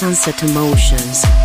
Sunset Emotions.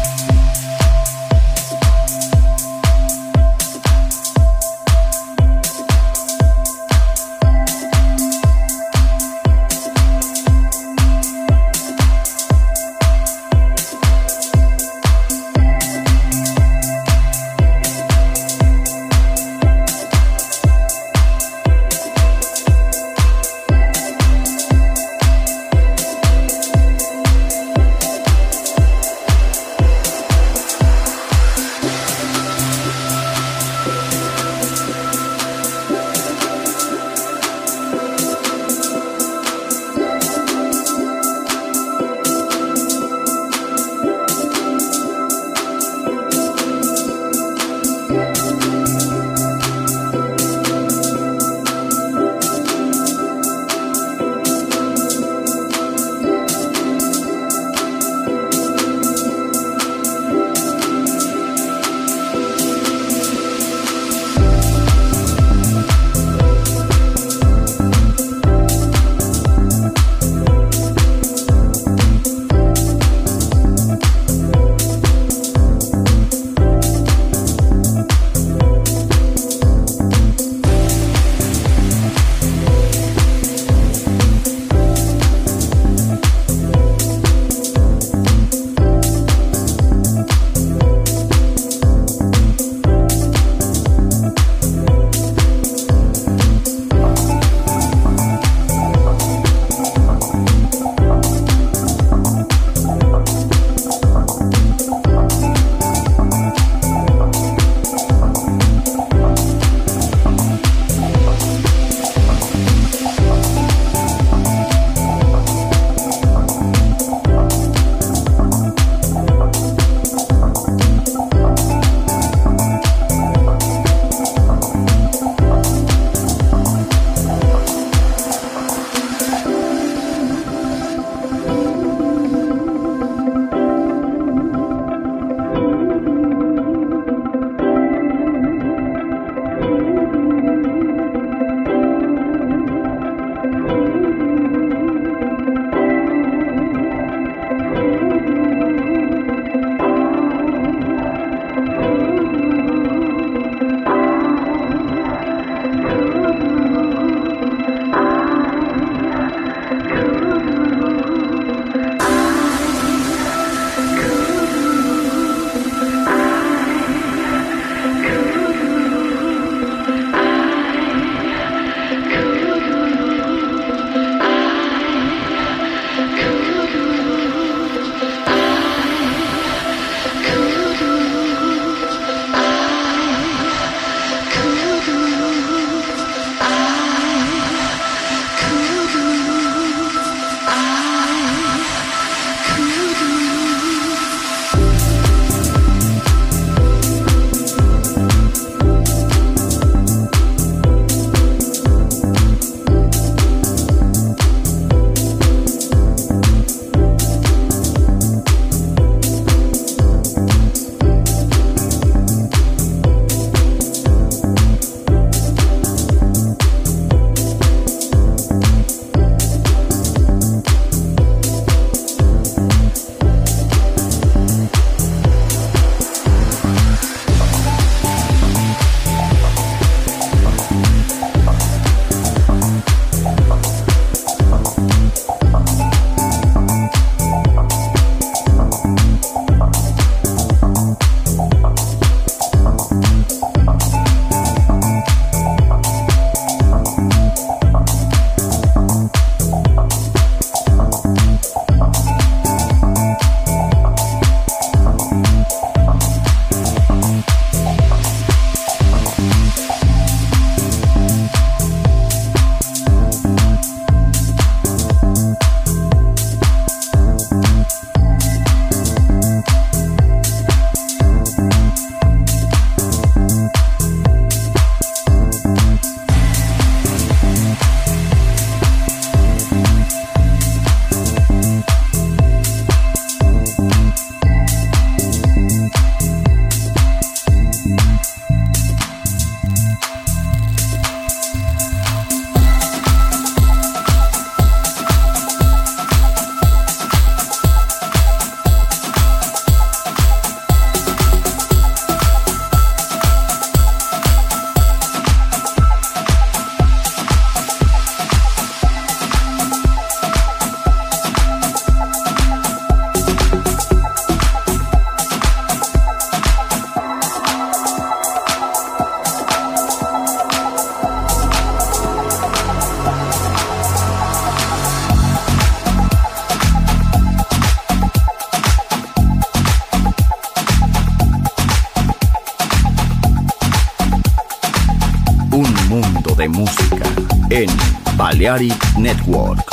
Balearic Network.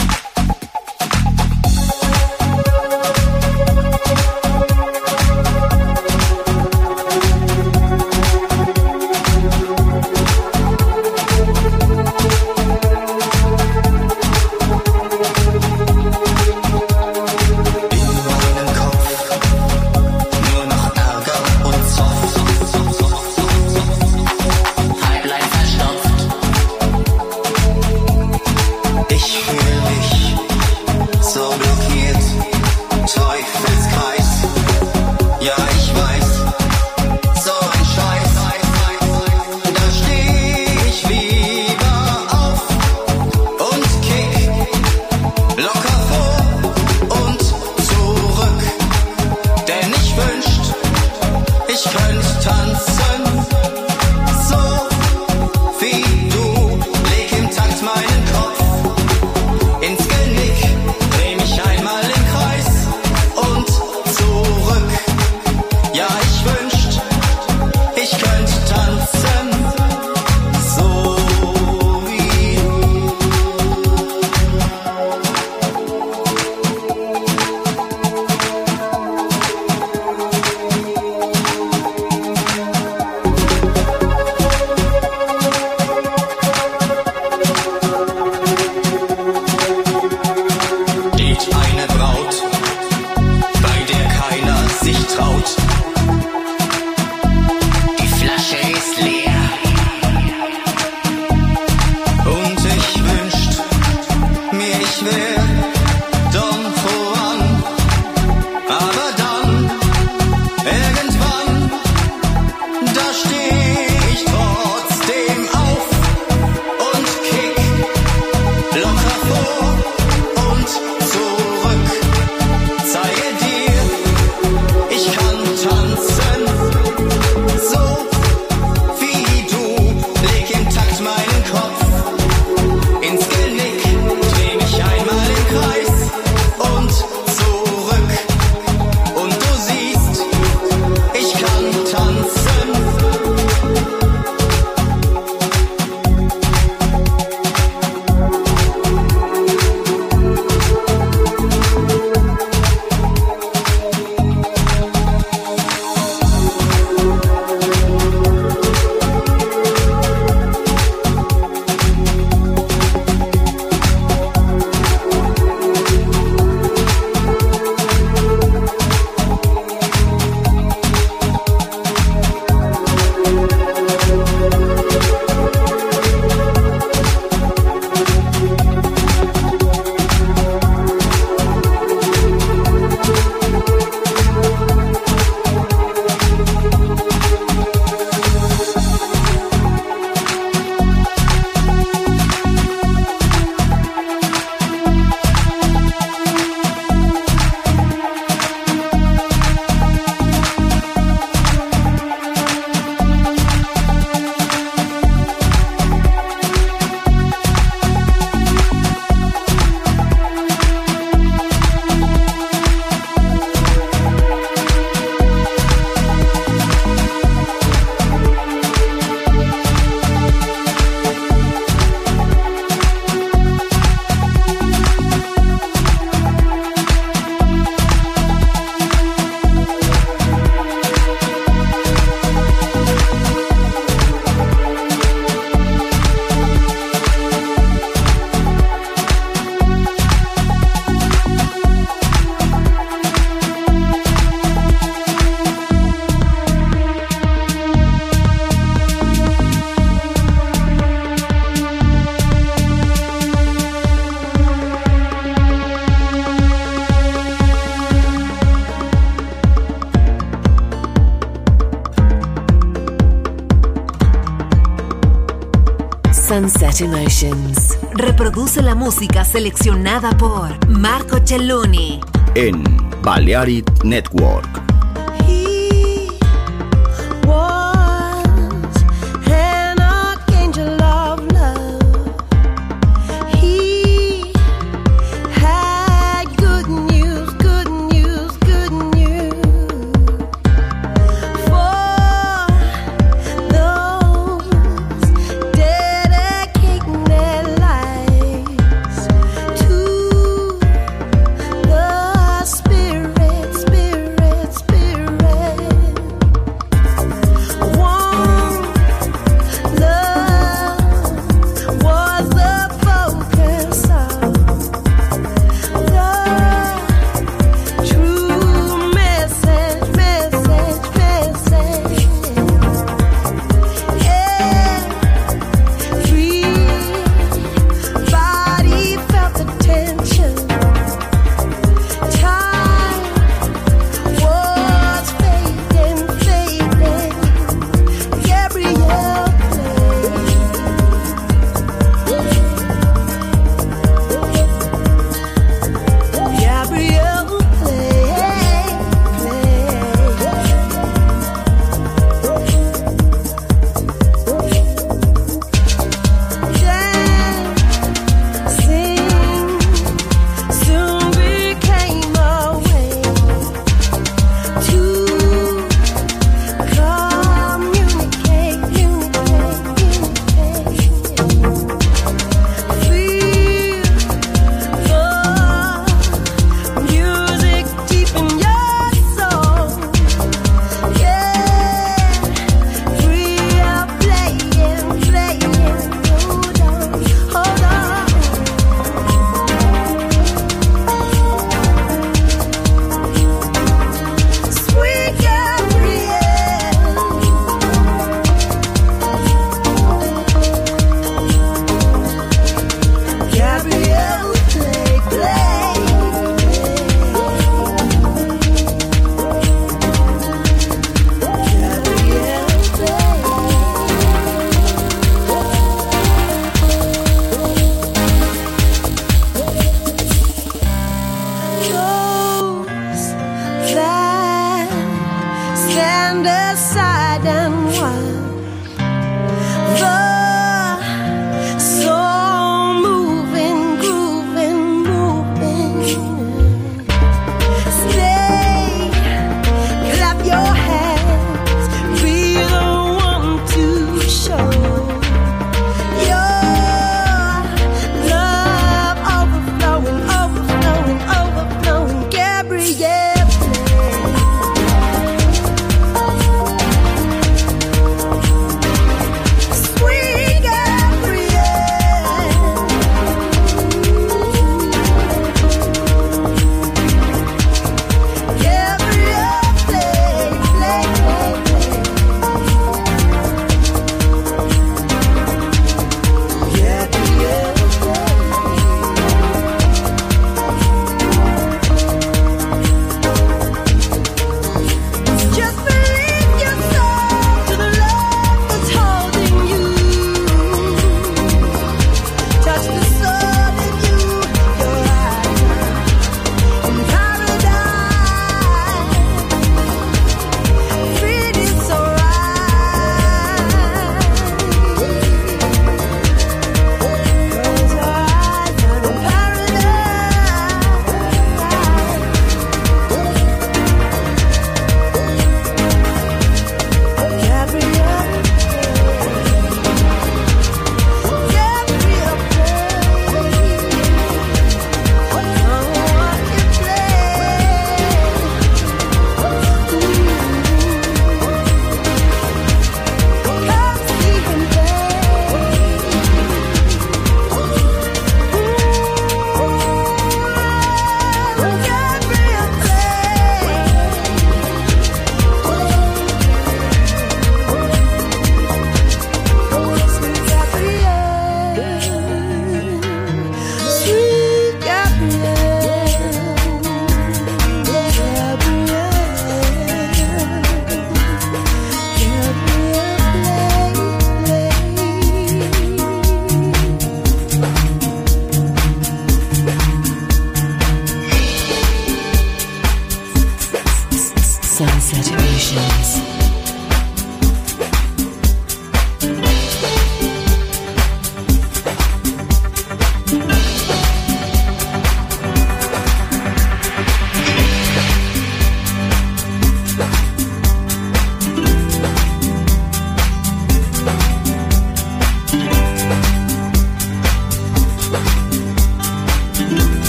Reproduce la música seleccionada por Marco Celloni. En Balearic Network.